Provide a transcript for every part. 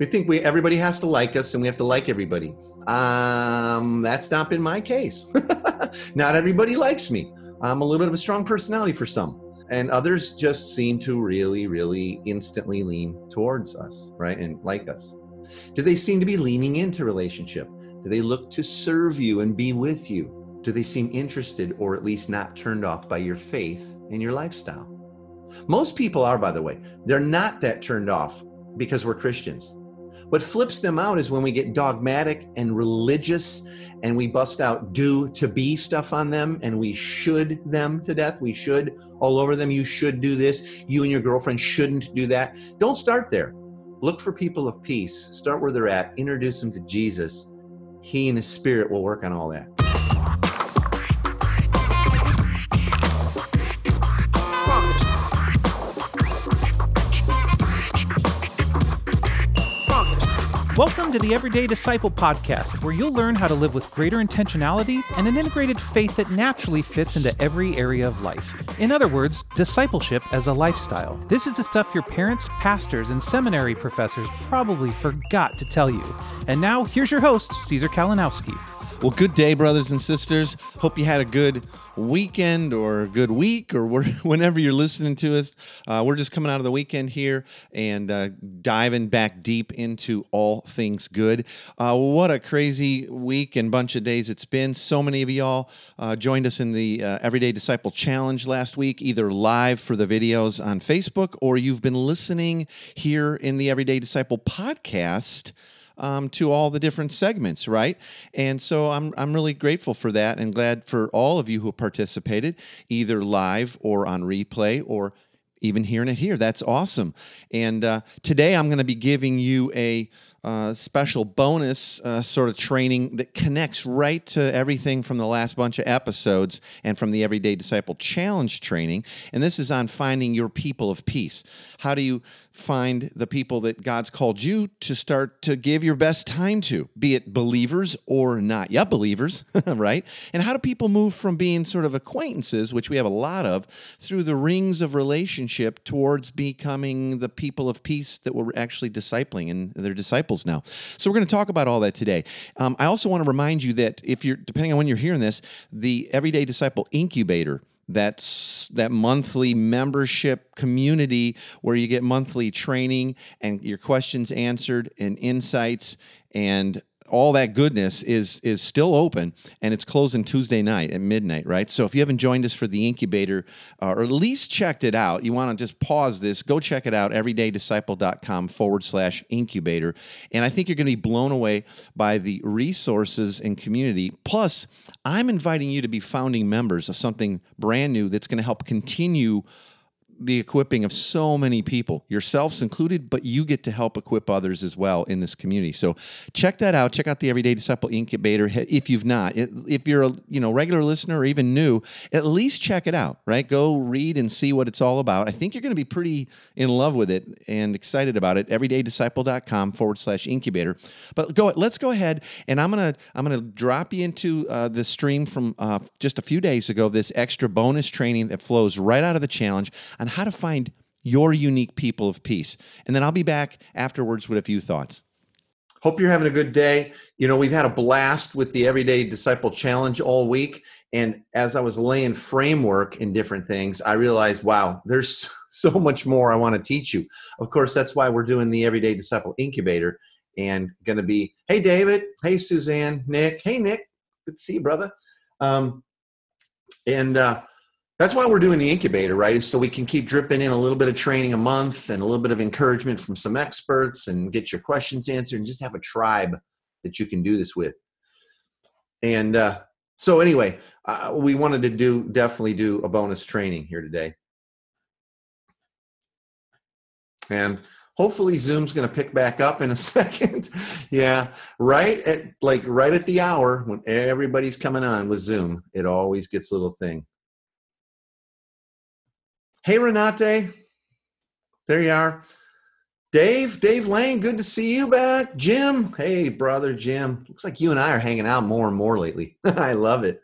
We think we everybody has to like us and we have to like everybody. Um, that's not been my case. not everybody likes me. I'm a little bit of a strong personality for some. And others just seem to really, really instantly lean towards us, right? And like us. Do they seem to be leaning into relationship? Do they look to serve you and be with you? Do they seem interested or at least not turned off by your faith and your lifestyle? Most people are, by the way. They're not that turned off because we're Christians. What flips them out is when we get dogmatic and religious and we bust out do to be stuff on them and we should them to death. We should all over them. You should do this. You and your girlfriend shouldn't do that. Don't start there. Look for people of peace. Start where they're at. Introduce them to Jesus. He and His Spirit will work on all that. Welcome to the Everyday Disciple podcast, where you'll learn how to live with greater intentionality and an integrated faith that naturally fits into every area of life. In other words, discipleship as a lifestyle. This is the stuff your parents, pastors, and seminary professors probably forgot to tell you. And now, here's your host, Caesar Kalinowski. Well, good day, brothers and sisters. Hope you had a good weekend or good week or whenever you're listening to us. Uh, we're just coming out of the weekend here and uh, diving back deep into all things good. Uh, what a crazy week and bunch of days it's been. So many of y'all uh, joined us in the uh, Everyday Disciple Challenge last week, either live for the videos on Facebook or you've been listening here in the Everyday Disciple podcast um, to all the different segments, right? And so I'm, I'm really grateful for that and glad for all of you who participated, either live or on replay or even hearing it here. That's awesome. And uh, today I'm going to be giving you a uh, special bonus uh, sort of training that connects right to everything from the last bunch of episodes and from the Everyday Disciple Challenge training. And this is on finding your people of peace. How do you find the people that God's called you to start to give your best time to, be it believers or not yet believers, right? And how do people move from being sort of acquaintances, which we have a lot of, through the rings of relationship towards becoming the people of peace that we're actually discipling and they're disciples now? So we're going to talk about all that today. Um, I also want to remind you that if you're, depending on when you're hearing this, the Everyday Disciple Incubator that's that monthly membership community where you get monthly training and your questions answered and insights and all that goodness is is still open and it's closing Tuesday night at midnight, right? So if you haven't joined us for the incubator uh, or at least checked it out, you want to just pause this, go check it out, everydaydisciple.com forward slash incubator. And I think you're going to be blown away by the resources and community. Plus, I'm inviting you to be founding members of something brand new that's going to help continue the equipping of so many people, yourselves included, but you get to help equip others as well in this community. So check that out. Check out the Everyday Disciple Incubator if you've not. If you're a you know regular listener or even new, at least check it out. Right, go read and see what it's all about. I think you're going to be pretty in love with it and excited about it. Everydaydisciple.com forward slash incubator. But go. Let's go ahead and I'm gonna I'm gonna drop you into uh, the stream from uh, just a few days ago. This extra bonus training that flows right out of the challenge on how to find your unique people of peace. And then I'll be back afterwards with a few thoughts. Hope you're having a good day. You know, we've had a blast with the Everyday Disciple Challenge all week. And as I was laying framework in different things, I realized, wow, there's so much more I want to teach you. Of course, that's why we're doing the Everyday Disciple Incubator and going to be, hey, David, hey, Suzanne, Nick, hey, Nick, good to see you, brother. Um, and uh, that's why we're doing the incubator, right? So we can keep dripping in a little bit of training a month and a little bit of encouragement from some experts and get your questions answered and just have a tribe that you can do this with. And uh, so, anyway, uh, we wanted to do definitely do a bonus training here today. And hopefully zoom's going to pick back up in a second yeah right at like right at the hour when everybody's coming on with zoom it always gets a little thing Hey, Renate. There you are. Dave, Dave Lane, good to see you back. Jim, hey, brother Jim. Looks like you and I are hanging out more and more lately. I love it.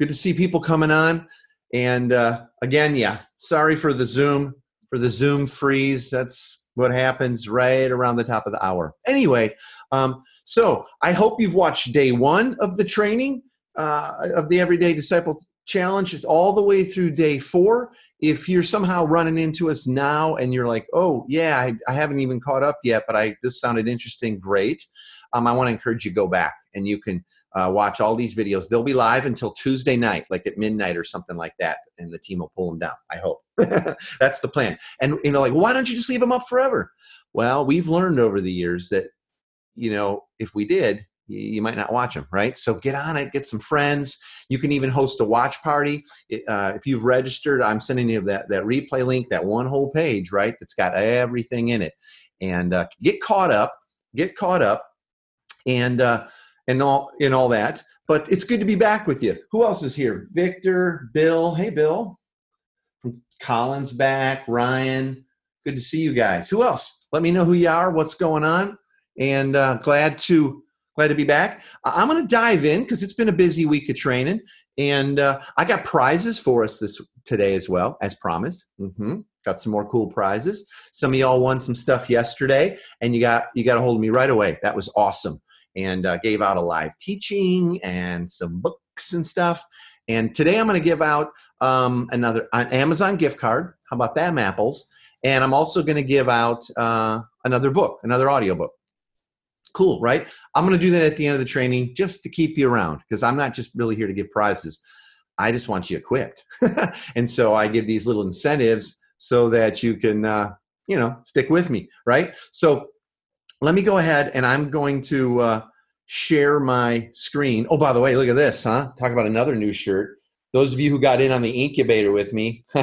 Good to see people coming on. And uh, again, yeah, sorry for the Zoom, for the Zoom freeze. That's what happens right around the top of the hour. Anyway, um, so I hope you've watched day one of the training uh, of the Everyday Disciple Challenge. It's all the way through day four. If you're somehow running into us now and you're like, "Oh, yeah, I, I haven't even caught up yet, but I this sounded interesting," great. Um, I want to encourage you to go back and you can uh, watch all these videos. They'll be live until Tuesday night, like at midnight or something like that, and the team will pull them down. I hope that's the plan. And you know, like, why don't you just leave them up forever? Well, we've learned over the years that you know if we did, you might not watch them, right? So get on it, get some friends. You can even host a watch party. Uh, if you've registered, I'm sending you that, that replay link, that one whole page, right? That's got everything in it. And uh, get caught up, get caught up, and uh, and all and all that. But it's good to be back with you. Who else is here? Victor, Bill. Hey, Bill. Collins back. Ryan. Good to see you guys. Who else? Let me know who you are. What's going on? And uh, glad to glad to be back. I'm going to dive in because it's been a busy week of training, and uh, I got prizes for us this today as well, as promised. Mm-hmm. Got some more cool prizes. Some of y'all won some stuff yesterday, and you got you got a hold of me right away. That was awesome, and uh, gave out a live teaching and some books and stuff. And today I'm going to give out um, another an Amazon gift card. How about that, apples? And I'm also going to give out uh, another book, another audiobook cool, right? I'm going to do that at the end of the training just to keep you around because I'm not just really here to give prizes. I just want you equipped. and so I give these little incentives so that you can, uh, you know, stick with me, right? So let me go ahead and I'm going to uh, share my screen. Oh, by the way, look at this, huh? Talk about another new shirt. Those of you who got in on the incubator with me,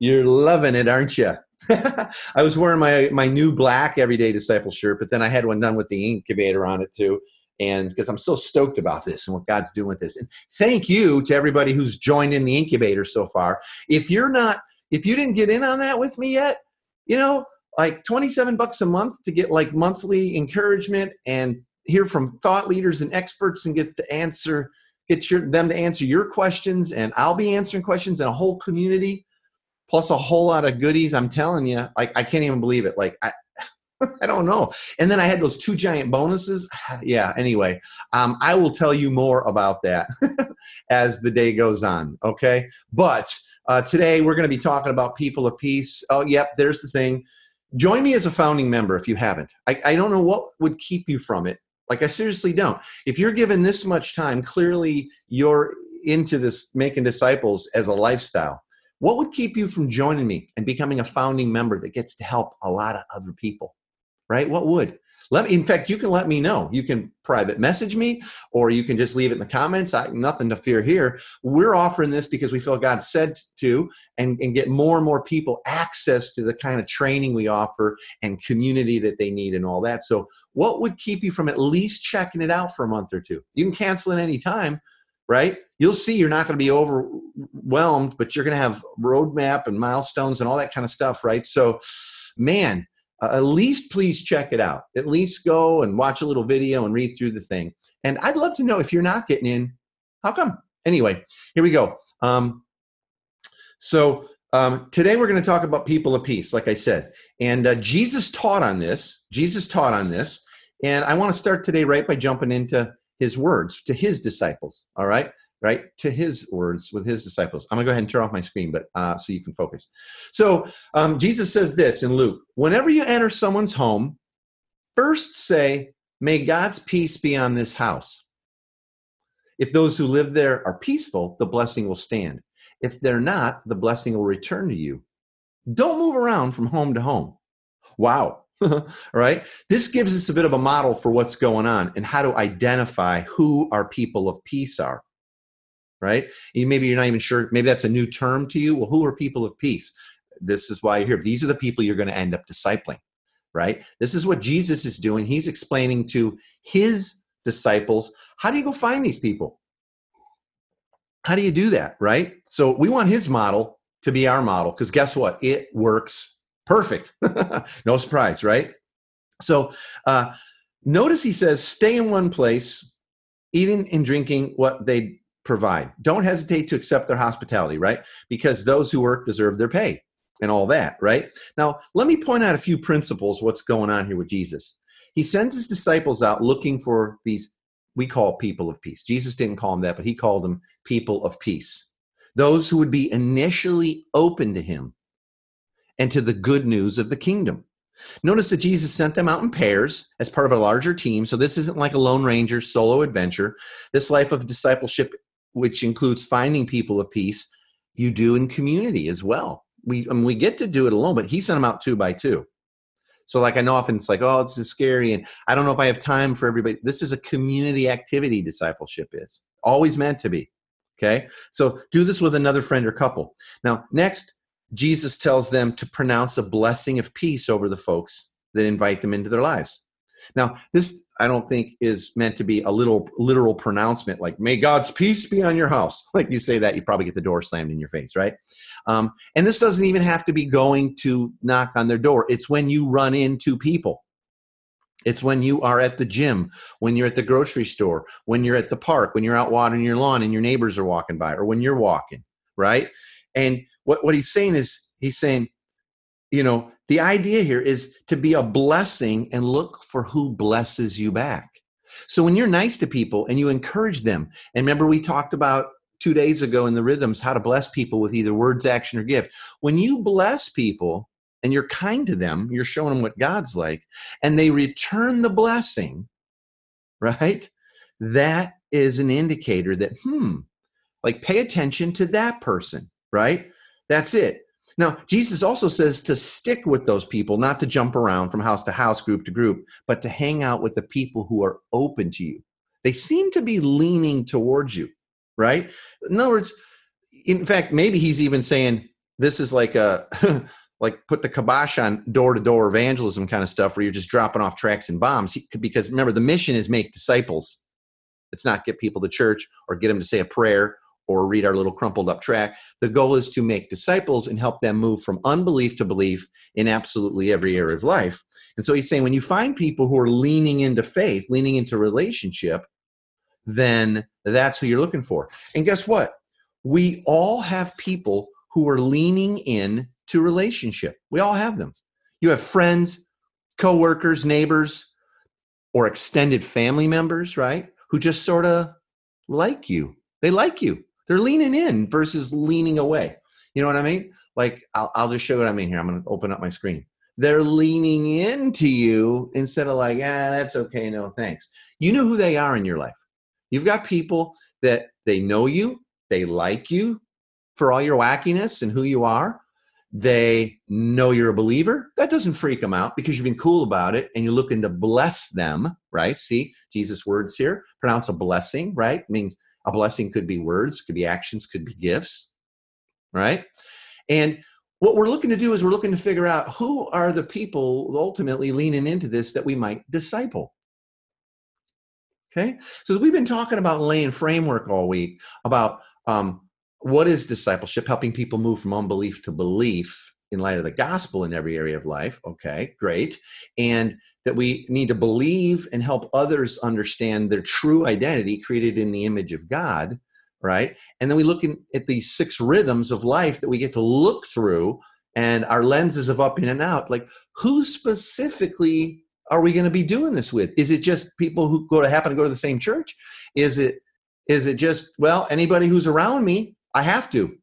you're loving it, aren't you? I was wearing my my new black everyday disciple shirt, but then I had one done with the incubator on it too. And because I'm so stoked about this and what God's doing with this. And thank you to everybody who's joined in the incubator so far. If you're not, if you didn't get in on that with me yet, you know, like 27 bucks a month to get like monthly encouragement and hear from thought leaders and experts and get the answer, get your, them to answer your questions. And I'll be answering questions in a whole community plus a whole lot of goodies. I'm telling you, like I can't even believe it. Like I, I don't know. And then I had those two giant bonuses. yeah. Anyway, um, I will tell you more about that as the day goes on. Okay. But uh, today we're going to be talking about people of peace. Oh, yep. There's the thing. Join me as a founding member if you haven't. I, I don't know what would keep you from it. Like I seriously don't. If you're given this much time, clearly you're into this making disciples as a lifestyle. What would keep you from joining me and becoming a founding member that gets to help a lot of other people? Right? What would? Let me, in fact, you can let me know. You can private message me or you can just leave it in the comments. I, nothing to fear here. We're offering this because we feel God said to and, and get more and more people access to the kind of training we offer and community that they need and all that. So, what would keep you from at least checking it out for a month or two? You can cancel at any time, right? You'll see you're not going to be overwhelmed, but you're going to have roadmap and milestones and all that kind of stuff, right? So, man, uh, at least please check it out. At least go and watch a little video and read through the thing. And I'd love to know if you're not getting in, how come? Anyway, here we go. Um, so um, today we're going to talk about people of peace, like I said. And uh, Jesus taught on this. Jesus taught on this. And I want to start today right by jumping into his words to his disciples. All right, right to his words with his disciples. I'm gonna go ahead and turn off my screen, but uh, so you can focus. So um, Jesus says this in Luke: Whenever you enter someone's home, first say, "May God's peace be on this house." If those who live there are peaceful, the blessing will stand. If they're not, the blessing will return to you. Don't move around from home to home. Wow, right? This gives us a bit of a model for what's going on and how to identify who our people of peace are. Right? Maybe you're not even sure. Maybe that's a new term to you. Well, who are people of peace? This is why you're here. These are the people you're going to end up discipling. Right? This is what Jesus is doing. He's explaining to his disciples how do you go find these people? How do you do that? Right? So we want his model to be our model because guess what? It works Perfect. no surprise, right? So uh, notice he says, stay in one place, eating and drinking what they provide. Don't hesitate to accept their hospitality, right? Because those who work deserve their pay. and all that, right? Now, let me point out a few principles what's going on here with Jesus. He sends his disciples out looking for these we call people of peace. Jesus didn't call them that, but he called them people of peace. Those who would be initially open to him and to the good news of the kingdom. Notice that Jesus sent them out in pairs as part of a larger team. So this isn't like a Lone Ranger solo adventure. This life of discipleship, which includes finding people of peace, you do in community as well. We I mean, we get to do it alone, but he sent them out two by two. So like I know often it's like, oh, this is scary, and I don't know if I have time for everybody. This is a community activity. Discipleship is always meant to be. Okay, so do this with another friend or couple. Now, next, Jesus tells them to pronounce a blessing of peace over the folks that invite them into their lives. Now, this I don't think is meant to be a little literal pronouncement like "May God's peace be on your house." Like you say that, you probably get the door slammed in your face, right? Um, and this doesn't even have to be going to knock on their door. It's when you run into people. It's when you are at the gym, when you're at the grocery store, when you're at the park, when you're out watering your lawn and your neighbors are walking by, or when you're walking, right? And what, what he's saying is, he's saying, you know, the idea here is to be a blessing and look for who blesses you back. So when you're nice to people and you encourage them, and remember we talked about two days ago in the rhythms how to bless people with either words, action, or gift. When you bless people and you're kind to them, you're showing them what God's like, and they return the blessing, right? That is an indicator that, hmm, like pay attention to that person, right? That's it. Now, Jesus also says to stick with those people, not to jump around from house to house, group to group, but to hang out with the people who are open to you. They seem to be leaning towards you, right? In other words, in fact, maybe he's even saying this is like a like put the kibosh on door to door evangelism kind of stuff where you're just dropping off tracks and bombs. Because remember, the mission is make disciples. It's not get people to church or get them to say a prayer or read our little crumpled up track. The goal is to make disciples and help them move from unbelief to belief in absolutely every area of life. And so he's saying when you find people who are leaning into faith, leaning into relationship, then that's who you're looking for. And guess what? We all have people who are leaning in to relationship. We all have them. You have friends, coworkers, neighbors, or extended family members, right? Who just sort of like you. They like you they're leaning in versus leaning away. You know what I mean? Like, I'll, I'll just show what I mean here. I'm going to open up my screen. They're leaning into you instead of like, ah, that's okay, no thanks. You know who they are in your life. You've got people that they know you, they like you for all your wackiness and who you are. They know you're a believer. That doesn't freak them out because you've been cool about it and you're looking to bless them, right? See Jesus' words here. Pronounce a blessing, right? Means a blessing could be words, could be actions, could be gifts, right? And what we're looking to do is we're looking to figure out who are the people ultimately leaning into this that we might disciple. Okay, so we've been talking about laying framework all week about um, what is discipleship, helping people move from unbelief to belief in light of the gospel in every area of life. Okay, great. And that we need to believe and help others understand their true identity created in the image of God, right? And then we look in, at these six rhythms of life that we get to look through and our lenses of up in and out. Like, who specifically are we going to be doing this with? Is it just people who go to happen to go to the same church? Is it is it just well anybody who's around me? I have to.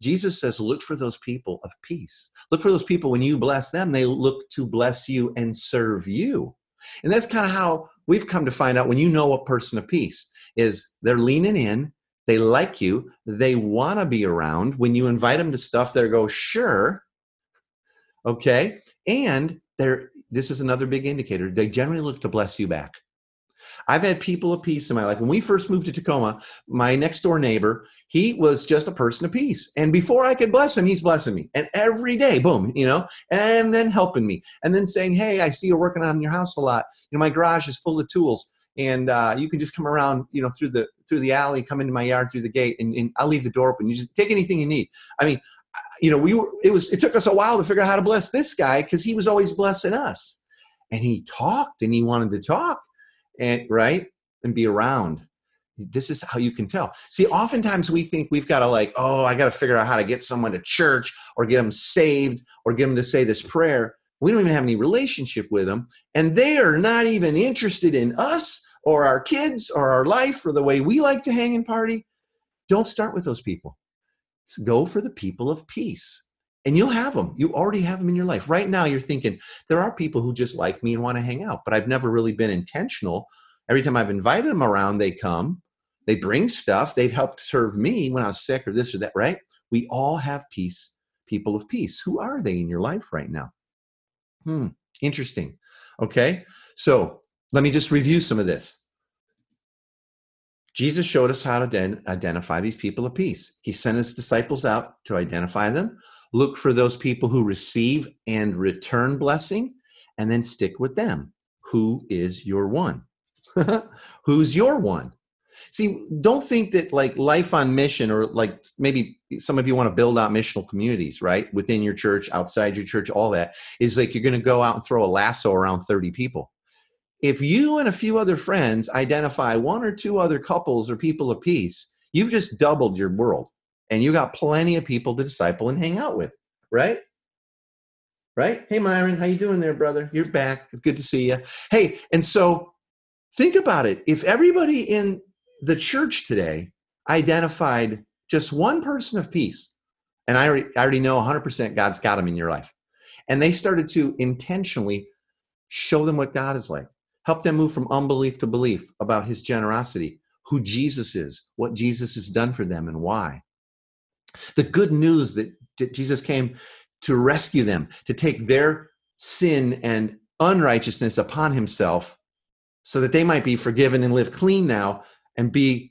Jesus says, look for those people of peace. Look for those people when you bless them, they look to bless you and serve you. And that's kind of how we've come to find out when you know a person of peace is they're leaning in, they like you, they want to be around. When you invite them to stuff, they go, sure. Okay. And they're this is another big indicator. They generally look to bless you back. I've had people of peace in my life. When we first moved to Tacoma, my next door neighbor, he was just a person of peace. And before I could bless him, he's blessing me. And every day, boom, you know, and then helping me. And then saying, hey, I see you're working on your house a lot. You know, my garage is full of tools. And uh, you can just come around, you know, through the through the alley, come into my yard through the gate, and, and I'll leave the door open. You just take anything you need. I mean, you know, we were. It was. It took us a while to figure out how to bless this guy because he was always blessing us, and he talked and he wanted to talk, and right and be around this is how you can tell. See, oftentimes we think we've got to like, oh, I got to figure out how to get someone to church or get them saved or get them to say this prayer. We don't even have any relationship with them, and they are not even interested in us or our kids or our life or the way we like to hang and party. Don't start with those people. Go for the people of peace. And you'll have them. You already have them in your life. Right now, you're thinking, there are people who just like me and want to hang out, but I've never really been intentional. Every time I've invited them around, they come, they bring stuff, they've helped serve me when I was sick or this or that, right? We all have peace, people of peace. Who are they in your life right now? Hmm, interesting. Okay, so let me just review some of this. Jesus showed us how to then identify these people of peace. He sent his disciples out to identify them, look for those people who receive and return blessing, and then stick with them. Who is your one? Who's your one? See, don't think that like life on mission, or like maybe some of you want to build out missional communities, right? Within your church, outside your church, all that is like you're going to go out and throw a lasso around 30 people if you and a few other friends identify one or two other couples or people of peace, you've just doubled your world and you got plenty of people to disciple and hang out with, right? Right? Hey Myron, how you doing there, brother? You're back. Good to see you. Hey, and so think about it. If everybody in the church today identified just one person of peace, and I already, I already know 100% God's got them in your life, and they started to intentionally show them what God is like. Help them move from unbelief to belief about his generosity, who Jesus is, what Jesus has done for them, and why. The good news that Jesus came to rescue them, to take their sin and unrighteousness upon himself so that they might be forgiven and live clean now and be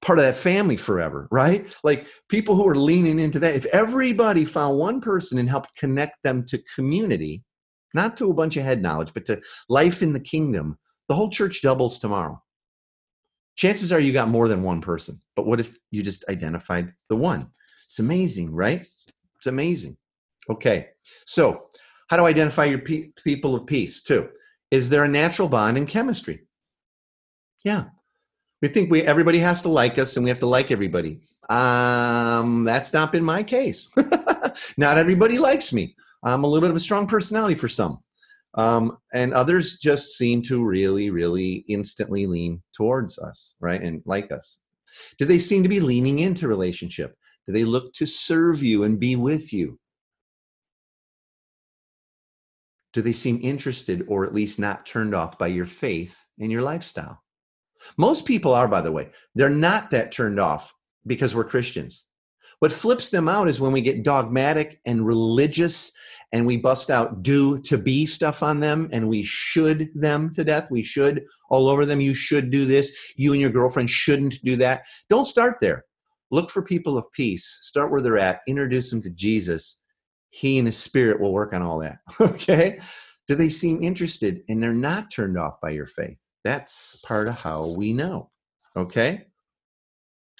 part of that family forever, right? Like people who are leaning into that. If everybody found one person and helped connect them to community, not to a bunch of head knowledge, but to life in the kingdom, the whole church doubles tomorrow. Chances are you got more than one person, but what if you just identified the one? It's amazing, right? It's amazing. Okay, so how to identify your pe- people of peace, too? Is there a natural bond in chemistry? Yeah. We think we everybody has to like us and we have to like everybody. Um, that's not been my case. not everybody likes me. I'm a little bit of a strong personality for some. Um, and others just seem to really, really instantly lean towards us, right? And like us. Do they seem to be leaning into relationship? Do they look to serve you and be with you? Do they seem interested or at least not turned off by your faith and your lifestyle? Most people are, by the way. They're not that turned off because we're Christians. What flips them out is when we get dogmatic and religious and we bust out do to be stuff on them and we should them to death. We should all over them. You should do this. You and your girlfriend shouldn't do that. Don't start there. Look for people of peace. Start where they're at. Introduce them to Jesus. He and his spirit will work on all that. okay? Do they seem interested and they're not turned off by your faith? That's part of how we know. Okay?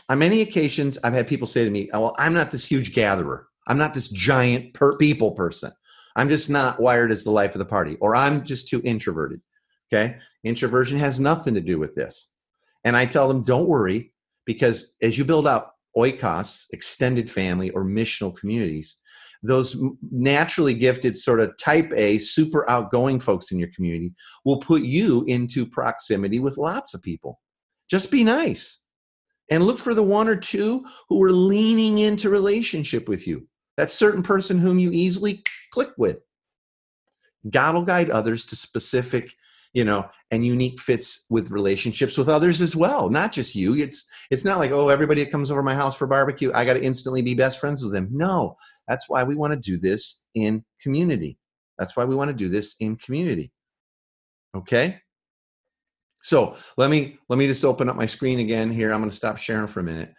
on many occasions, I've had people say to me, Well, I'm not this huge gatherer. I'm not this giant per- people person. I'm just not wired as the life of the party, or I'm just too introverted. Okay. Introversion has nothing to do with this. And I tell them, Don't worry, because as you build out oikos, extended family, or missional communities, those naturally gifted sort of type A, super outgoing folks in your community will put you into proximity with lots of people. Just be nice and look for the one or two who are leaning into relationship with you. That certain person whom you easily click with. God will guide others to specific, you know, and unique fits with relationships with others as well, not just you. It's it's not like, oh, everybody that comes over my house for barbecue, I got to instantly be best friends with them. No, that's why we want to do this in community. That's why we want to do this in community. Okay? So let me let me just open up my screen again here. I'm going to stop sharing for a minute.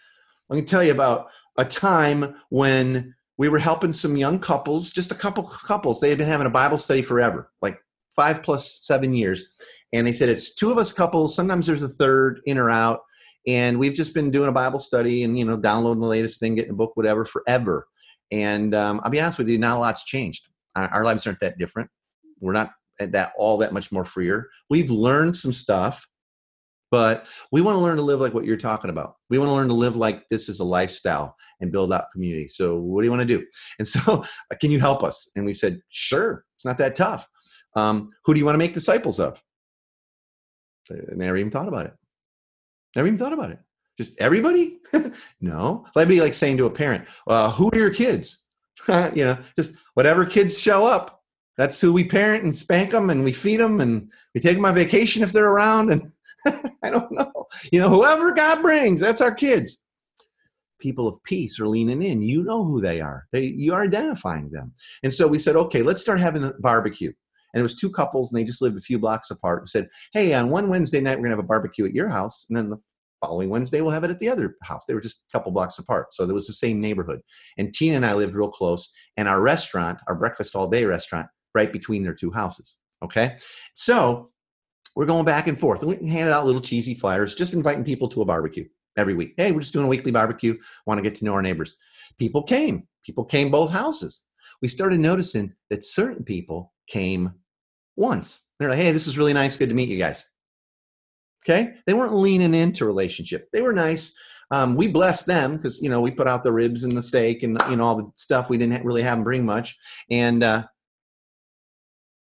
Let me tell you about a time when we were helping some young couples, just a couple couples. They had been having a Bible study forever, like five plus seven years. And they said it's two of us couples. Sometimes there's a third in or out. And we've just been doing a Bible study and you know downloading the latest thing, getting a book, whatever, forever. And um, I'll be honest with you, not a lot's changed. Our, our lives aren't that different. We're not that all that much more freer. We've learned some stuff, but we want to learn to live like what you're talking about. We want to learn to live like this is a lifestyle and build out community. So, what do you want to do? And so, can you help us? And we said, sure. It's not that tough. Um, who do you want to make disciples of? They never even thought about it. Never even thought about it. Just everybody? no. That'd be like saying to a parent, uh, "Who are your kids?" you know, just whatever kids show up. That's who we parent and spank them, and we feed them, and we take them on vacation if they're around. And I don't know, you know, whoever God brings, that's our kids. People of peace are leaning in. You know who they are. They you are identifying them. And so we said, okay, let's start having a barbecue. And it was two couples, and they just lived a few blocks apart. We said, hey, on one Wednesday night, we're gonna have a barbecue at your house, and then the following Wednesday we'll have it at the other house. They were just a couple blocks apart, so it was the same neighborhood. And Tina and I lived real close, and our restaurant, our breakfast all day restaurant, right between their two houses. Okay, so we're going back and forth, and we handed out little cheesy flyers, just inviting people to a barbecue every week. Hey, we're just doing a weekly barbecue. Want to get to know our neighbors? People came. People came both houses. We started noticing that certain people came once. They're like, hey, this is really nice. Good to meet you guys. Okay. They weren't leaning into relationship. They were nice. Um, we blessed them because, you know, we put out the ribs and the steak and, you know, all the stuff. We didn't really have them bring much. And, uh,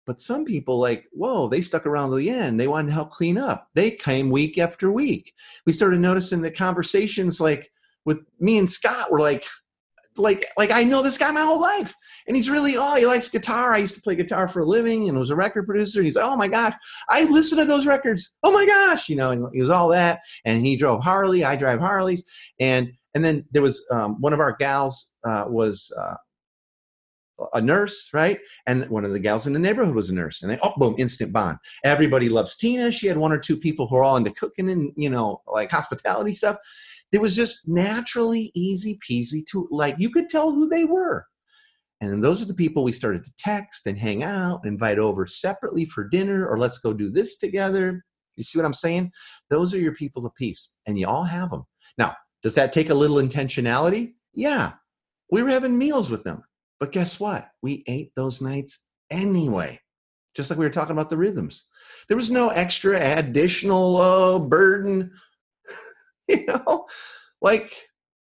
but some people like, whoa, they stuck around to the end. They wanted to help clean up. They came week after week. We started noticing that conversations like with me and Scott were like, like like I know this guy my whole life. And he's really oh he likes guitar. I used to play guitar for a living and was a record producer. And he's like, oh my gosh, I listen to those records. Oh my gosh, you know, and he was all that. And he drove Harley. I drive Harleys. And and then there was um, one of our gals uh, was uh, a nurse, right? And one of the gals in the neighborhood was a nurse. And they, oh, boom, instant bond. Everybody loves Tina. She had one or two people who are all into cooking and, you know, like hospitality stuff it was just naturally easy peasy to like you could tell who they were. And those are the people we started to text and hang out invite over separately for dinner or let's go do this together. You see what i'm saying? Those are your people of peace and you all have them now does that take a little intentionality? Yeah. We were having meals with them but guess what? We ate those nights anyway just like we were talking about the rhythms. There was no extra additional uh, burden you know? Like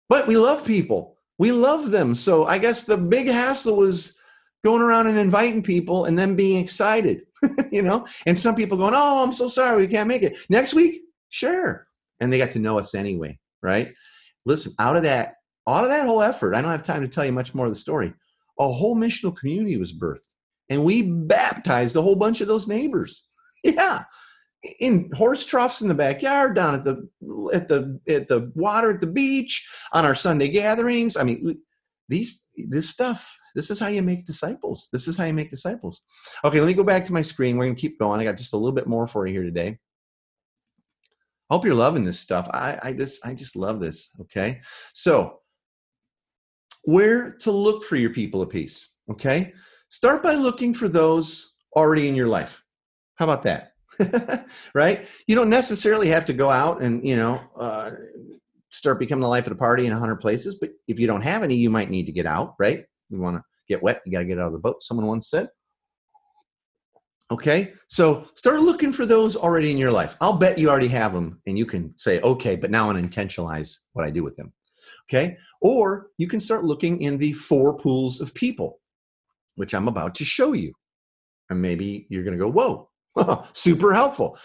but we love people. We love them. So i guess the big hassle was going around and inviting people and then being excited you know? And some people going oh i'm so sorry we can't make it. Next week? Sure. And they got to know us anyway right? Listen out of that out of that whole effort i don't have time to tell you much more of the story. A whole missional community was birthed and we baptized a whole bunch of those neighbors. Yeah. In horse troughs in the backyard, down at the at the at the water at the beach, on our Sunday gatherings. I mean, these this stuff. This is how you make disciples. This is how you make disciples. Okay, let me go back to my screen. We're gonna keep going. I got just a little bit more for you here today. I hope you're loving this stuff. I I this I just love this. Okay, so where to look for your people of peace? Okay, start by looking for those already in your life. How about that? right? You don't necessarily have to go out and, you know, uh, start becoming the life of the party in 100 places, but if you don't have any, you might need to get out, right? You want to get wet, you got to get out of the boat, someone once said. Okay, so start looking for those already in your life. I'll bet you already have them, and you can say, okay, but now I want to intentionalize what I do with them. Okay, or you can start looking in the four pools of people, which I'm about to show you. And maybe you're going to go, whoa, Super helpful.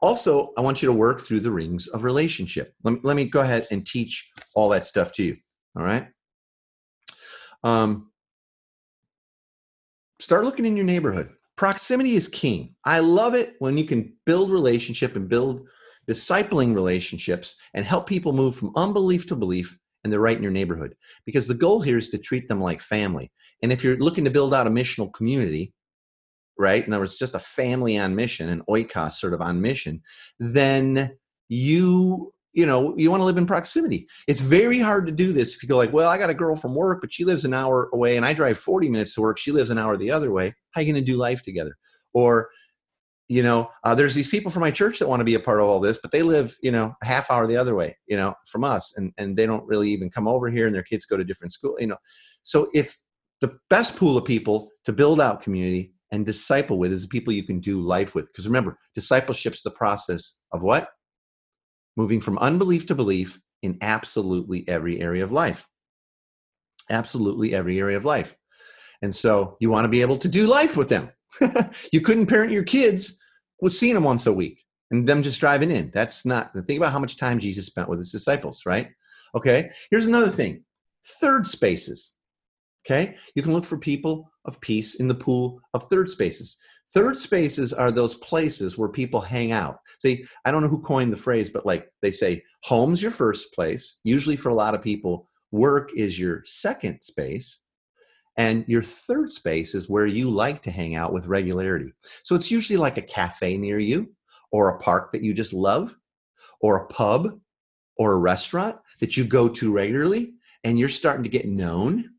Also, I want you to work through the rings of relationship. Let me, let me go ahead and teach all that stuff to you. All right. Um, start looking in your neighborhood. Proximity is king. I love it when you can build relationship and build discipling relationships and help people move from unbelief to belief and they're right in your neighborhood because the goal here is to treat them like family and if you're looking to build out a missional community right? And there was just a family on mission, an oikos sort of on mission, then you you know you want to live in proximity. It's very hard to do this if you go like well i got a girl from work but she lives an hour away and i drive 40 minutes to work she lives an hour the other way. How are you going to do life together? Or you know uh, there's these people from my church that want to be a part of all this but they live you know a half hour the other way you know from us and and they don't really even come over here and their kids go to different school you know. So if the best pool of people to build out community and disciple with is the people you can do life with. Because remember, discipleship's the process of what? moving from unbelief to belief in absolutely every area of life. Absolutely every area of life. And so you want to be able to do life with them. you couldn't parent your kids with seeing them once a week and them just driving in. That's not the thing about how much time Jesus spent with his disciples, right? Okay. Here's another thing third spaces. Okay. You can look for people of peace in the pool of third spaces. Third spaces are those places where people hang out. See, I don't know who coined the phrase, but like they say, home's your first place. Usually for a lot of people, work is your second space. And your third space is where you like to hang out with regularity. So it's usually like a cafe near you, or a park that you just love, or a pub, or a restaurant that you go to regularly, and you're starting to get known.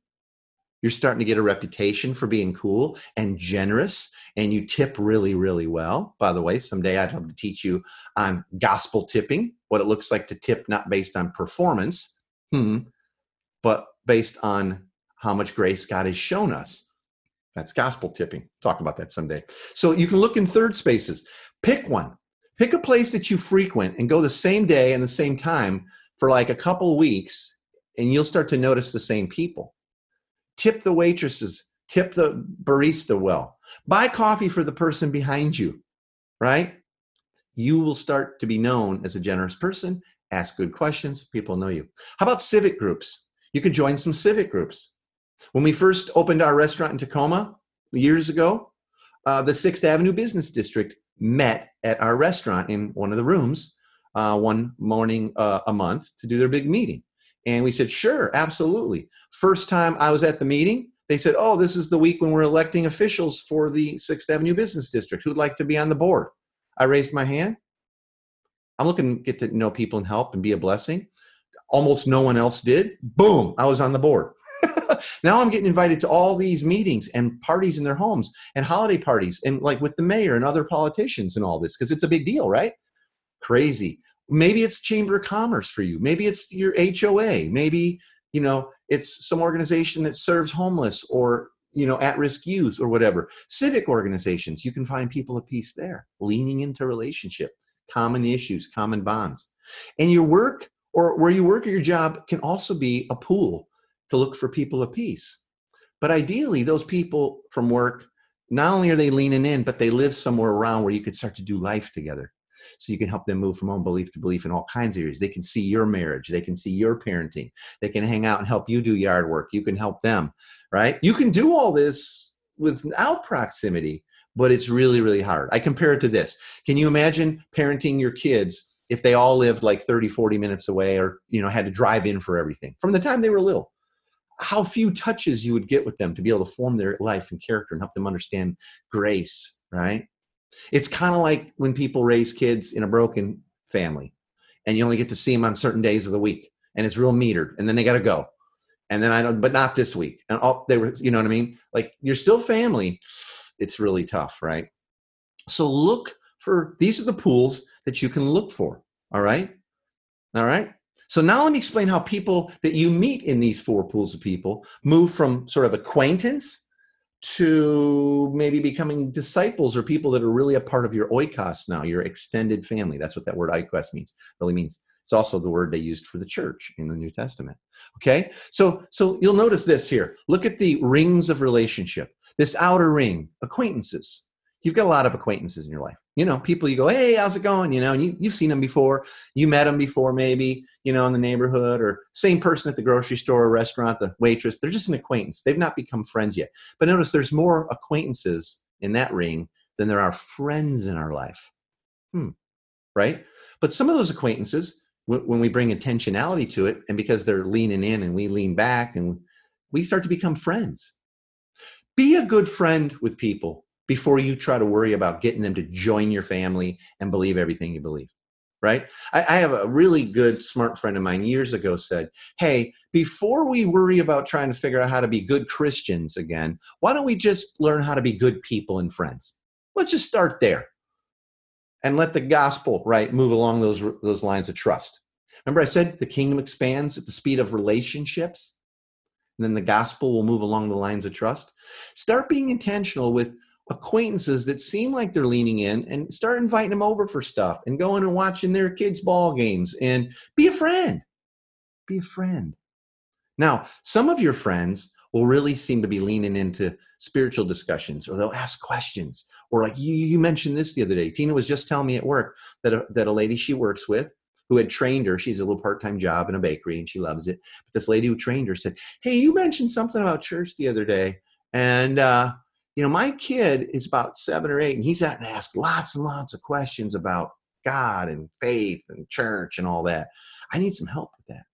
You're starting to get a reputation for being cool and generous, and you tip really, really well. By the way, someday I'd love to teach you on gospel tipping, what it looks like to tip not based on performance, hmm, but based on how much grace God has shown us. That's gospel tipping. Talk about that someday. So you can look in third spaces. Pick one. Pick a place that you frequent and go the same day and the same time for like a couple weeks, and you'll start to notice the same people. Tip the waitresses, tip the barista well. Buy coffee for the person behind you, right? You will start to be known as a generous person. Ask good questions, people know you. How about civic groups? You could join some civic groups. When we first opened our restaurant in Tacoma years ago, uh, the Sixth Avenue Business District met at our restaurant in one of the rooms uh, one morning uh, a month to do their big meeting. And we said, sure, absolutely. First time I was at the meeting, they said, oh, this is the week when we're electing officials for the Sixth Avenue Business District. Who'd like to be on the board? I raised my hand. I'm looking to get to know people and help and be a blessing. Almost no one else did. Boom, I was on the board. now I'm getting invited to all these meetings and parties in their homes and holiday parties and like with the mayor and other politicians and all this because it's a big deal, right? Crazy. Maybe it's Chamber of Commerce for you. Maybe it's your HOA. Maybe, you know, it's some organization that serves homeless or you know at-risk youth or whatever civic organizations you can find people of peace there leaning into relationship common issues common bonds and your work or where you work or your job can also be a pool to look for people of peace. But ideally, those people from work, not only are they leaning in, but they live somewhere around where you could start to do life together. So you can help them move from unbelief to belief in all kinds of areas. They can see your marriage, they can see your parenting, they can hang out and help you do yard work. You can help them, right? You can do all this without proximity, but it's really, really hard. I compare it to this. Can you imagine parenting your kids if they all lived like 30, 40 minutes away or, you know, had to drive in for everything from the time they were little? how few touches you would get with them to be able to form their life and character and help them understand grace, right? It's kind of like when people raise kids in a broken family and you only get to see them on certain days of the week and it's real metered and then they got to go. And then I don't, but not this week. And all they were, you know what I mean? Like you're still family. It's really tough, right? So look for these are the pools that you can look for. All right. All right. So now let me explain how people that you meet in these four pools of people move from sort of acquaintance to maybe becoming disciples or people that are really a part of your oikos now, your extended family. That's what that word oikos means, really means. It's also the word they used for the church in the New Testament. Okay? So so you'll notice this here. Look at the rings of relationship. This outer ring, acquaintances. You've got a lot of acquaintances in your life you know, people you go, hey, how's it going? You know, and you, you've seen them before. You met them before, maybe, you know, in the neighborhood or same person at the grocery store or restaurant, the waitress. They're just an acquaintance. They've not become friends yet. But notice there's more acquaintances in that ring than there are friends in our life. Hmm. Right? But some of those acquaintances, when we bring intentionality to it, and because they're leaning in and we lean back and we start to become friends. Be a good friend with people before you try to worry about getting them to join your family and believe everything you believe right? I, I, have a really good smart friend of mine years ago said hey before we worry about trying to figure out how to be good christians again why don't we just learn how to be good people and friends? Let's just start there and let the gospel right move along those those lines of trust. Remember i said the kingdom expands at the speed of relationships? And then the gospel will move along the lines of trust? Start being intentional with acquaintances that seem like they're leaning in and start inviting them over for stuff and going and watching their kids' ball games and be a friend. Be a friend. Now, some of your friends will really seem to be leaning into spiritual discussions or they'll ask questions or like you, you mentioned this the other day tina was just telling me at work that a, that a lady she works with who had trained her she's a little part-time job in a bakery and she loves it but this lady who trained her said hey you mentioned something about church the other day and uh, you know my kid is about seven or eight and he's out and asked lots and lots of questions about god and faith and church and all that i need some help with that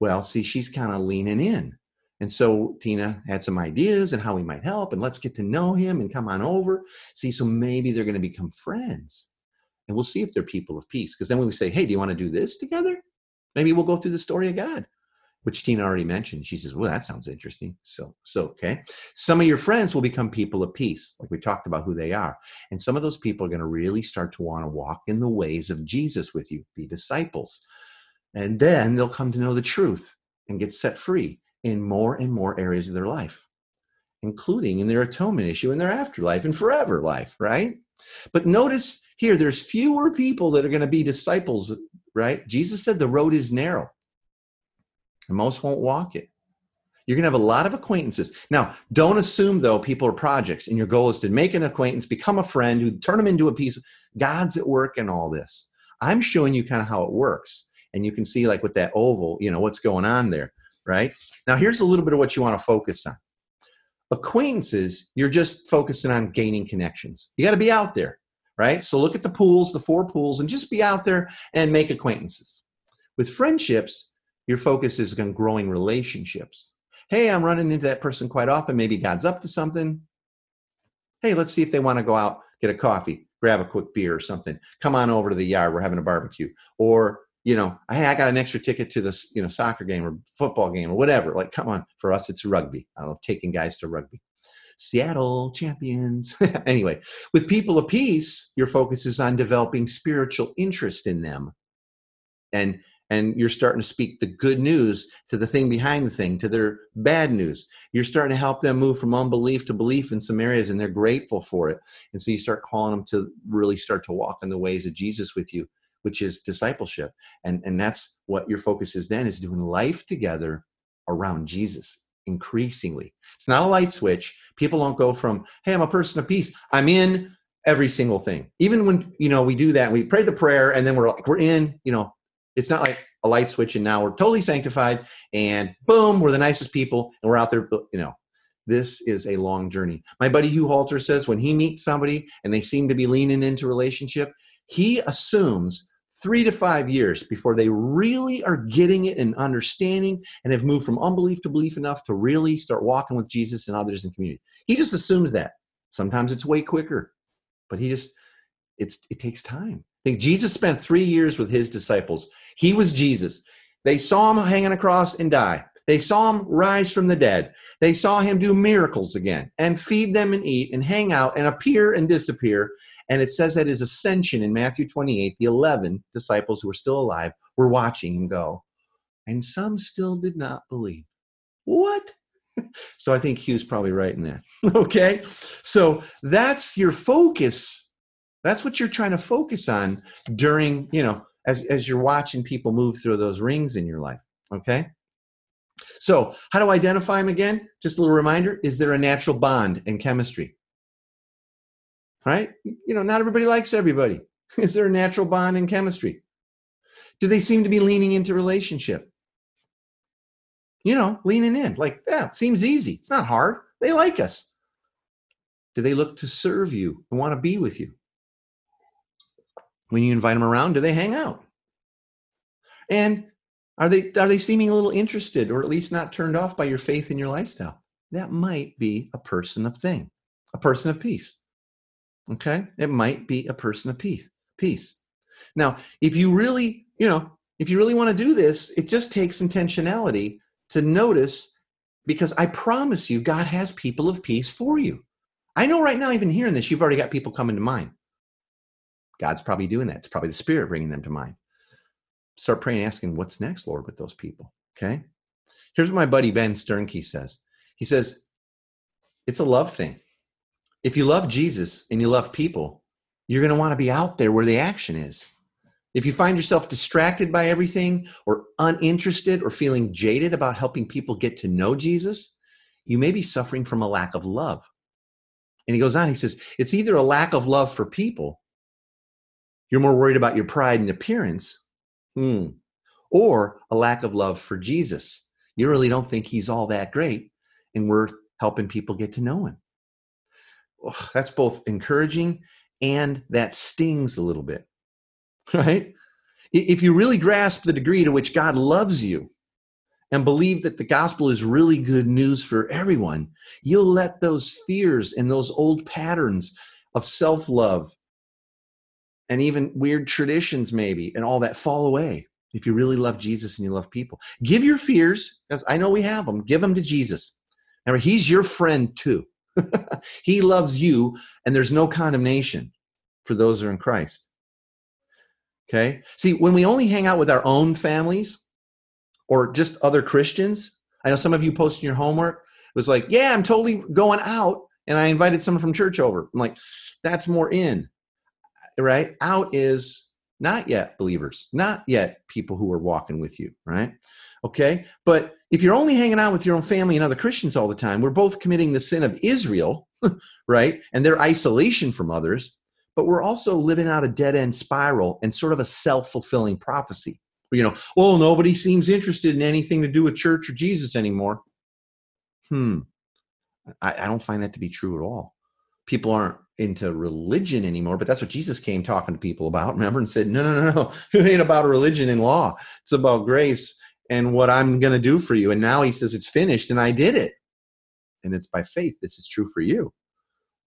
well see she's kind of leaning in and so Tina had some ideas and how we might help, and let's get to know him and come on over. See, so maybe they're going to become friends. And we'll see if they're people of peace. Because then when we say, hey, do you want to do this together? Maybe we'll go through the story of God, which Tina already mentioned. She says, well, that sounds interesting. So, so okay. Some of your friends will become people of peace, like we talked about who they are. And some of those people are going to really start to want to walk in the ways of Jesus with you, be disciples. And then they'll come to know the truth and get set free in more and more areas of their life, including in their atonement issue in their afterlife and forever life, right? But notice here, there's fewer people that are going to be disciples, right? Jesus said the road is narrow, and most won't walk it. You're going to have a lot of acquaintances. Now, don't assume, though, people are projects and your goal is to make an acquaintance, become a friend, who turn them into a piece. God's at work in all this. I'm showing you kind of how it works. And you can see, like with that oval, you know, what's going on there right? Now, here's a little bit of what you want to focus on. Acquaintances, you're just focusing on gaining connections. You got to be out there, right? So look at the pools, the four pools, and just be out there and make acquaintances. With friendships, your focus is on growing relationships. Hey, I'm running into that person quite often. Maybe God's up to something. Hey, let's see if they want to go out, get a coffee, grab a quick beer or something. Come on over to the yard. We're having a barbecue. Or you know, hey, I got an extra ticket to this, you know, soccer game or football game or whatever. Like, come on, for us, it's rugby. I love taking guys to rugby. Seattle champions. anyway, with people of peace, your focus is on developing spiritual interest in them. And and you're starting to speak the good news to the thing behind the thing, to their bad news. You're starting to help them move from unbelief to belief in some areas, and they're grateful for it. And so you start calling them to really start to walk in the ways of Jesus with you which is discipleship. And, and that's what your focus is then is doing life together around Jesus increasingly. It's not a light switch. People don't go from, hey, I'm a person of peace. I'm in every single thing. Even when, you know, we do that, we pray the prayer and then we're like, we're in, you know, it's not like a light switch and now we're totally sanctified and boom, we're the nicest people and we're out there, you know, this is a long journey. My buddy Hugh Halter says when he meets somebody and they seem to be leaning into relationship, he assumes three to five years before they really are getting it and understanding and have moved from unbelief to belief enough to really start walking with Jesus and others in community. He just assumes that. Sometimes it's way quicker, but he just it's it takes time. Think Jesus spent three years with his disciples. He was Jesus. They saw him hang on a cross and die. They saw him rise from the dead. They saw him do miracles again and feed them and eat and hang out and appear and disappear. And it says that his ascension in Matthew 28, the 11 disciples who were still alive were watching him go. And some still did not believe. What? so I think Hugh's probably right in that. okay? So that's your focus. That's what you're trying to focus on during, you know, as, as you're watching people move through those rings in your life. Okay? So, how to identify them again? Just a little reminder is there a natural bond in chemistry? Right? You know, not everybody likes everybody. Is there a natural bond in chemistry? Do they seem to be leaning into relationship? You know, leaning in, like, yeah, seems easy. It's not hard. They like us. Do they look to serve you and want to be with you? When you invite them around, do they hang out? And are they are they seeming a little interested or at least not turned off by your faith and your lifestyle? That might be a person of thing, a person of peace. Okay? It might be a person of peace. Peace. Now, if you really, you know, if you really want to do this, it just takes intentionality to notice because I promise you, God has people of peace for you. I know right now, even hearing this, you've already got people coming to mind. God's probably doing that. It's probably the Spirit bringing them to mind start praying, asking, What's next, Lord, with those people? Okay. Here's what my buddy Ben Sternke says He says, It's a love thing. if you love Jesus and you love people, you're going to want to be out there where the action is. If you find yourself distracted by everything or uninterested or feeling jaded about helping people get to know Jesus, you may be suffering from a lack of love. And he goes on, he says, it's either a lack of love for people, you're more worried about your pride and appearance, hmm, or a lack of love for Jesus. You really don't think he's all that great and worth helping people get to know him. That's both encouraging and that stings a little bit, right? If you really grasp the degree to which God loves you and believe that the gospel is really good news for everyone, you'll let those fears and those old patterns of self love and even weird traditions, maybe, and all that fall away if you really love Jesus and you love people. Give your fears, because I know we have them, give them to Jesus. Remember, He's your friend too. he loves you, and there's no condemnation for those who are in Christ. Okay? See, when we only hang out with our own families or just other Christians, I know some of you posted your homework. It was like, yeah, I'm totally going out, and I invited someone from church over. I'm like, that's more in, right? Out is not yet believers, not yet people who are walking with you, right? Okay. But if you're only hanging out with your own family and other Christians all the time, we're both committing the sin of Israel, right? And their isolation from others, but we're also living out a dead end spiral and sort of a self fulfilling prophecy. You know, well, nobody seems interested in anything to do with church or Jesus anymore. Hmm. I, I don't find that to be true at all. People aren't into religion anymore, but that's what Jesus came talking to people about, remember, and said, no, no, no, no, it ain't about religion and law. It's about grace and what I'm going to do for you. And now he says, it's finished and I did it. And it's by faith. This is true for you.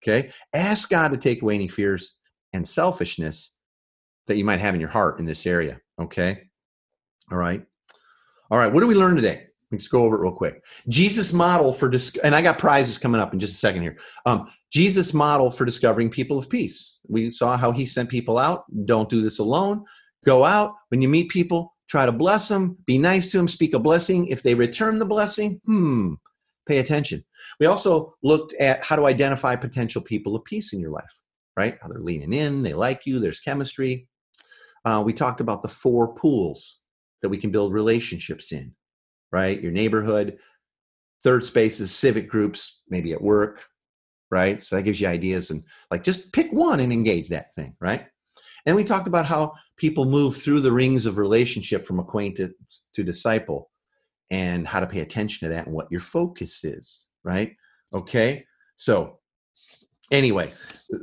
Okay. Ask God to take away any fears and selfishness that you might have in your heart in this area. Okay. All right. All right. What do we learn today? Let's go over it real quick. Jesus' model for, dis- and I got prizes coming up in just a second here. Um, Jesus' model for discovering people of peace. We saw how he sent people out. Don't do this alone. Go out. When you meet people, try to bless them, be nice to them, speak a blessing. If they return the blessing, hmm, pay attention. We also looked at how to identify potential people of peace in your life, right? How they're leaning in, they like you, there's chemistry. Uh, we talked about the four pools that we can build relationships in right? Your neighborhood. Third space is civic groups, maybe at work, right? So that gives you ideas and like just pick one and engage that thing, right? And we talked about how people move through the rings of relationship from acquaintance to disciple and how to pay attention to that and what your focus is, right? Okay. So anyway,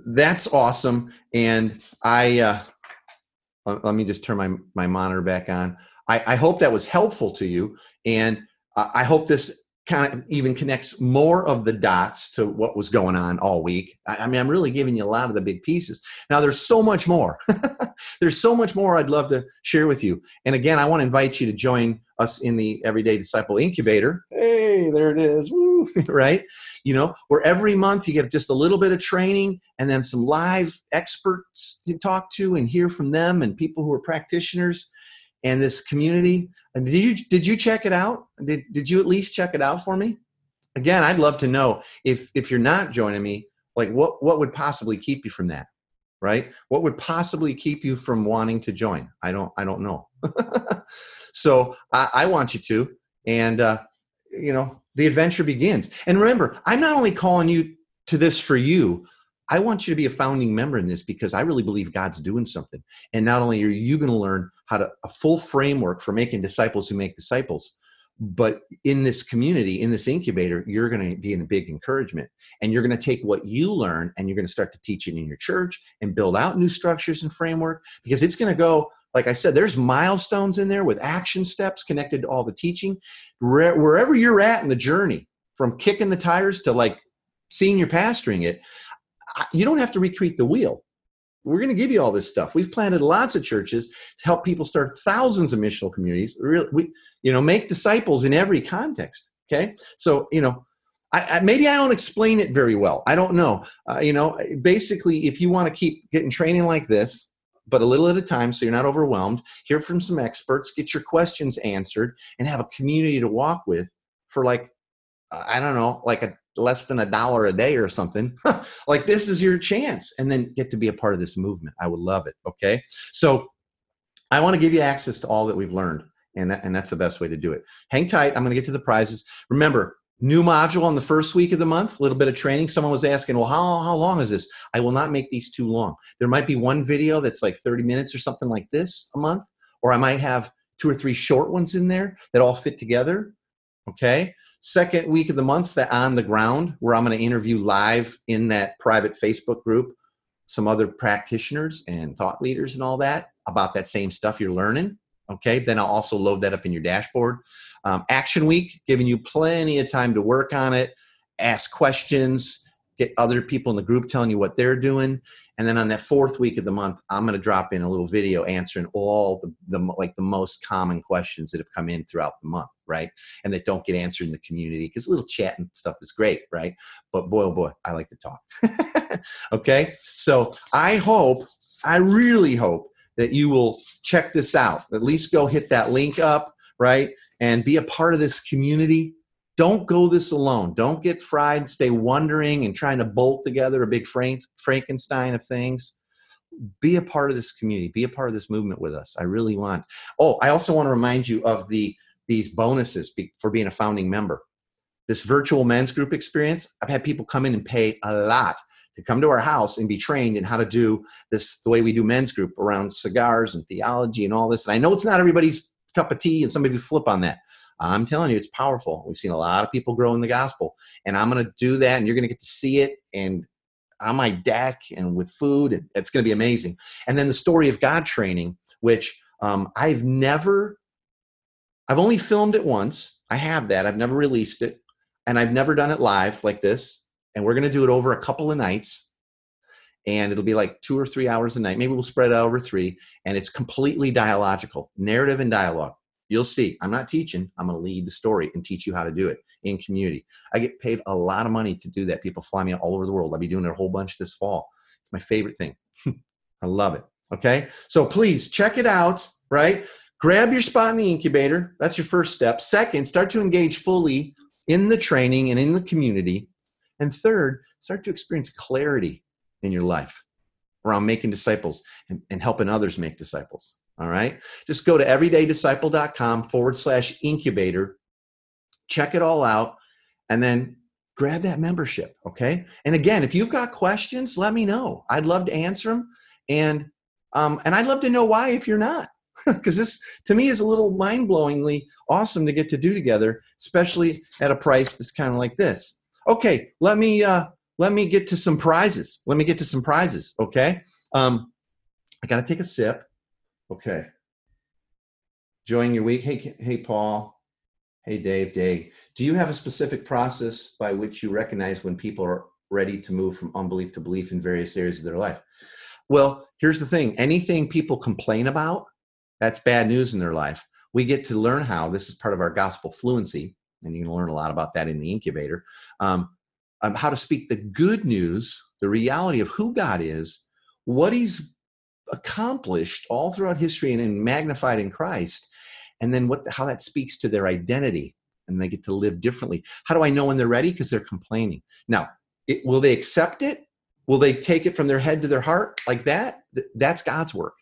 that's awesome. And I, uh, let me just turn my, my monitor back on. I, I hope that was helpful to you. And I hope this kind of even connects more of the dots to what was going on all week. I, I mean, I'm really giving you a lot of the big pieces. Now, there's so much more. there's so much more I'd love to share with you. And again, I want to invite you to join us in the Everyday Disciple Incubator. Hey, there it is. Woo, right? You know, where every month you get just a little bit of training and then some live experts to talk to and hear from them and people who are practitioners and this community. Did you did you check it out? Did did you at least check it out for me? Again, I'd love to know if if you're not joining me, like what what would possibly keep you from that? Right? What would possibly keep you from wanting to join? I don't I don't know. so I, I, want you to, and uh, you know the adventure begins. And remember, I'm not only calling you to this for you. I want you to be a founding member in this because I really believe God's doing something. And not only are you going to learn how to a full framework for making disciples who make disciples. But in this community in this incubator you're going to be in a big encouragement. And you're going to take what you learn and you're going to start to teach it in your church and build out new structures and framework because it's going to go like i said there's milestones in there with action steps connected to all the teaching. Wherever you're at in the journey from kicking the tires to like seeing your pastoring it you don't have to recreate the wheel we're going to give you all this stuff. We've planted lots of churches to help people start thousands of missional communities. We, you know, make disciples in every context. Okay, so you know, I, I, maybe I don't explain it very well. I don't know. Uh, you know, basically, if you want to keep getting training like this, but a little at a time, so you're not overwhelmed, hear from some experts, get your questions answered, and have a community to walk with for like, I don't know, like a less than a dollar a day or something, like this is your chance. And then get to be a part of this movement. I would love it. Okay. So I want to give you access to all that we've learned. And, that, and that's the best way to do it. Hang tight. I'm going to get to the prizes. Remember, new module on the first week of the month, a little bit of training. Someone was asking, well, how, how long is this? I will not make these too long. There might be one video that's like 30 minutes or something like this a month, or I might have two or three short ones in there that all fit together. Okay. Second week of the month's that on the ground where I'm going to interview live in that private Facebook group some other practitioners and thought leaders and all that about that same stuff you're learning. Okay. Then I'll also load that up in your dashboard. Um, action week, giving you plenty of time to work on it, ask questions, get other people in the group telling you what they're doing. And then on that fourth week of the month, I'm going to drop in a little video answering all the, the like the most common questions that have come in throughout the month, right? And that don't get answered in the community because little chat and stuff is great, right? But boy, oh boy, I like to talk. okay, so I hope, I really hope that you will check this out. At least go hit that link up, right? And be a part of this community don't go this alone. Don't get fried, stay wondering and trying to bolt together a big Frank, Frankenstein of things. Be a part of this community. Be a part of this movement with us. I really want. Oh, I also want to remind you of the these bonuses for being a founding member. This virtual men's group experience, I've had people come in and pay a lot to come to our house and be trained in how to do this the way we do men's group around cigars and theology and all this. And I know it's not everybody's cup of tea, and some of you flip on that. I'm telling you, it's powerful. We've seen a lot of people grow in the gospel, and I'm going to do that, and you're going to get to see it and on my deck and with food, and it's going to be amazing. And then the story of God training, which um, I've never, I've only filmed it once. I have that. I've never released it, and I've never done it live like this. And we're going to do it over a couple of nights and it'll be like two or three hours a night. Maybe we'll spread it out over three, and it's completely dialogical, narrative and dialogue. You'll see. I'm not teaching. I'm going to lead the story and teach you how to do it in community. I get paid a lot of money to do that. People fly me all over the world. I'll be doing it a whole bunch this fall. It's my favorite thing. I love it. Okay. So please check it out, right? Grab your spot in the incubator. That's your first step. Second, start to engage fully in the training and in the community. And third, start to experience clarity in your life around making disciples and, and helping others make disciples. All right. Just go to everydaydisciple.com forward slash incubator, check it all out, and then grab that membership. Okay. And again, if you've got questions, let me know. I'd love to answer them. And um, and I'd love to know why if you're not. Because this to me is a little mind-blowingly awesome to get to do together, especially at a price that's kind of like this. Okay, let me uh let me get to some prizes. Let me get to some prizes. Okay. Um, I gotta take a sip. Okay. Enjoying your week. Hey, hey, Paul. Hey, Dave. Dave, do you have a specific process by which you recognize when people are ready to move from unbelief to belief in various areas of their life? Well, here's the thing anything people complain about, that's bad news in their life. We get to learn how, this is part of our gospel fluency, and you can learn a lot about that in the incubator, um, um, how to speak the good news, the reality of who God is, what He's accomplished all throughout history and, and magnified in Christ, and then what how that speaks to their identity and they get to live differently. How do I know when they're ready? Because they're complaining. Now, it, will they accept it? Will they take it from their head to their heart like that? Th- that's God's work.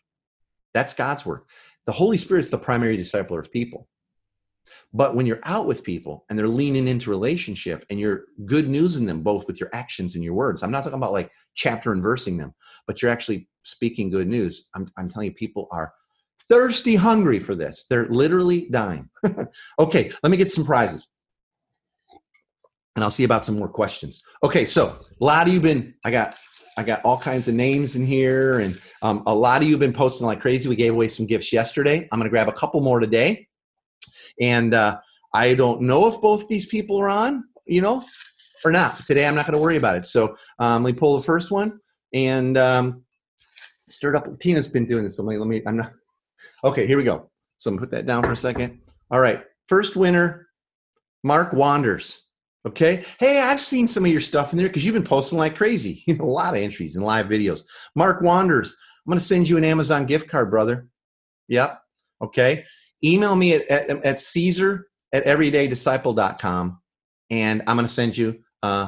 That's God's work. The Holy Spirit's the primary discipler of people. But when you're out with people and they're leaning into relationship and you're good news in them both with your actions and your words, I'm not talking about like chapter and versing them, but you're actually speaking good news. I'm, I'm telling you, people are thirsty hungry for this. They're literally dying. okay, let me get some prizes. And I'll see about some more questions. Okay, so a lot of you have been, I got I got all kinds of names in here, and um, a lot of you have been posting like crazy. We gave away some gifts yesterday. I'm going to grab a couple more today. And uh, I don't know if both these people are on, you know, or not. Today I'm not going to worry about it. So um, let me pull the first one and um, stirred up. Tina's been doing this. So let me, let me, I'm not. Okay, here we go. So I'm to put that down for a second. All right. First winner, Mark Wanders. Okay. Hey, I've seen some of your stuff in there because you've been posting like crazy. You know, a lot of entries and live videos. Mark Wanders. I'm going to send you an Amazon gift card, brother. Yep. Okay email me at, at, at caesar at everydaydisciple.com and I'm going to send you uh,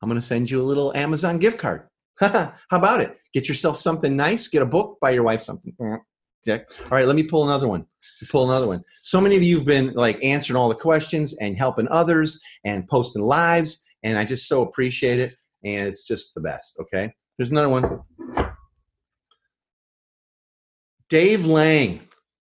I'm going to send you a little Amazon gift card. How about it? Get yourself something nice. Get a book. Buy your wife something. Mm-hmm. Yeah. All right. Let me pull another one. Pull another one. So many of you have been like answering all the questions and helping others and posting lives, and I just so appreciate it. And it's just the best. Okay. There's another one. Dave Lang.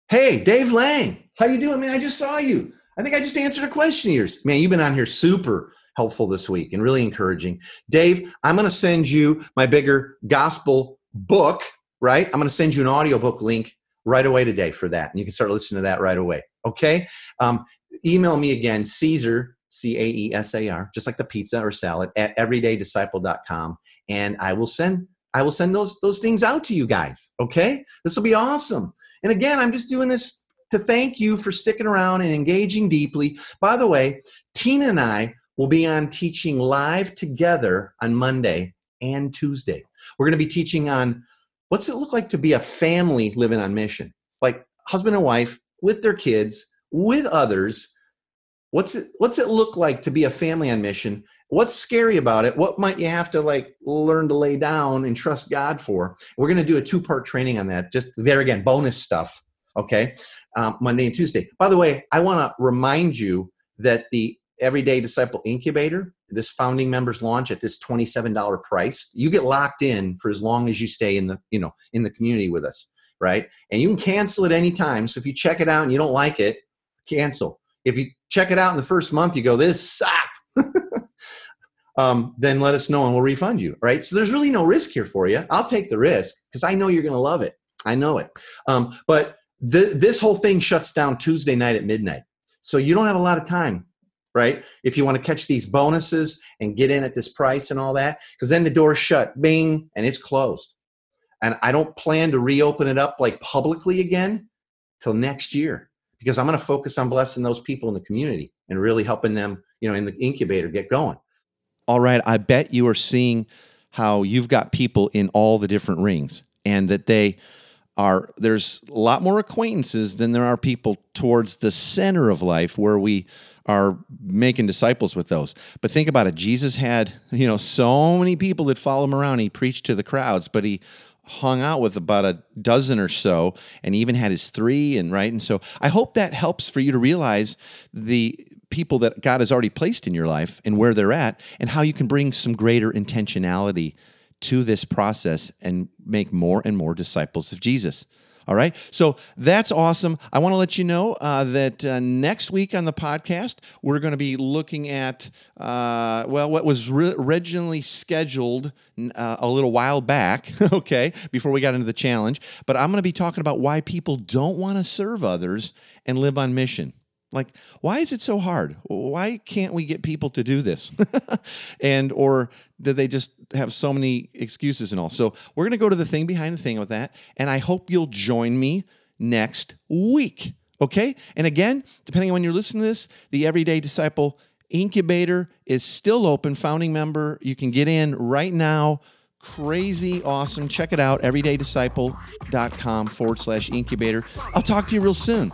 Hey, Dave Lang. How you doing, man? I just saw you. I think I just answered a question of yours. Man, you've been on here super helpful this week and really encouraging. Dave, I'm going to send you my bigger gospel book, right? I'm going to send you an audiobook link right away today for that. And you can start listening to that right away. Okay. Um, email me again, Caesar, C A E S A R, just like the pizza or salad at everydaydisciple.com. And I will send, I will send those, those things out to you guys. Okay. This will be awesome. And again, I'm just doing this to thank you for sticking around and engaging deeply. By the way, Tina and I will be on teaching live together on Monday and Tuesday. We're going to be teaching on what's it look like to be a family living on mission, like husband and wife with their kids, with others. What's it what's it look like to be a family on mission? What's scary about it? What might you have to like learn to lay down and trust God for? We're going to do a two-part training on that. Just there again, bonus stuff. Okay, um, Monday and Tuesday. By the way, I want to remind you that the Everyday Disciple Incubator, this founding members launch at this $27 price, you get locked in for as long as you stay in the, you know, in the community with us, right? And you can cancel at any time. So if you check it out and you don't like it, cancel. If you check it out in the first month, you go, this sucked. um, then let us know and we'll refund you, right? So there's really no risk here for you. I'll take the risk because I know you're going to love it. I know it. Um, but th- this whole thing shuts down Tuesday night at midnight. So you don't have a lot of time right? If you want to catch these bonuses and get in at this price and all that, because then the door's shut, bing, and it's closed. And I don't plan to reopen it up like publicly again till next year because I'm going to focus on blessing those people in the community and really helping them, you know, in the incubator get going. All right. I bet you are seeing how you've got people in all the different rings and that they are, there's a lot more acquaintances than there are people towards the center of life where we are making disciples with those. But think about it. Jesus had, you know, so many people that follow him around. He preached to the crowds, but he hung out with about a dozen or so and even had his three and right and so i hope that helps for you to realize the people that god has already placed in your life and where they're at and how you can bring some greater intentionality to this process and make more and more disciples of jesus all right. So that's awesome. I want to let you know uh, that uh, next week on the podcast, we're going to be looking at, uh, well, what was re- originally scheduled uh, a little while back, okay, before we got into the challenge. But I'm going to be talking about why people don't want to serve others and live on mission. Like, why is it so hard? Why can't we get people to do this? and or do they just have so many excuses and all? So we're gonna go to the thing behind the thing with that, and I hope you'll join me next week. Okay? And again, depending on when you're listening to this, the Everyday Disciple Incubator is still open. Founding member, you can get in right now. Crazy awesome. Check it out, everydaydisciple.com forward slash incubator. I'll talk to you real soon.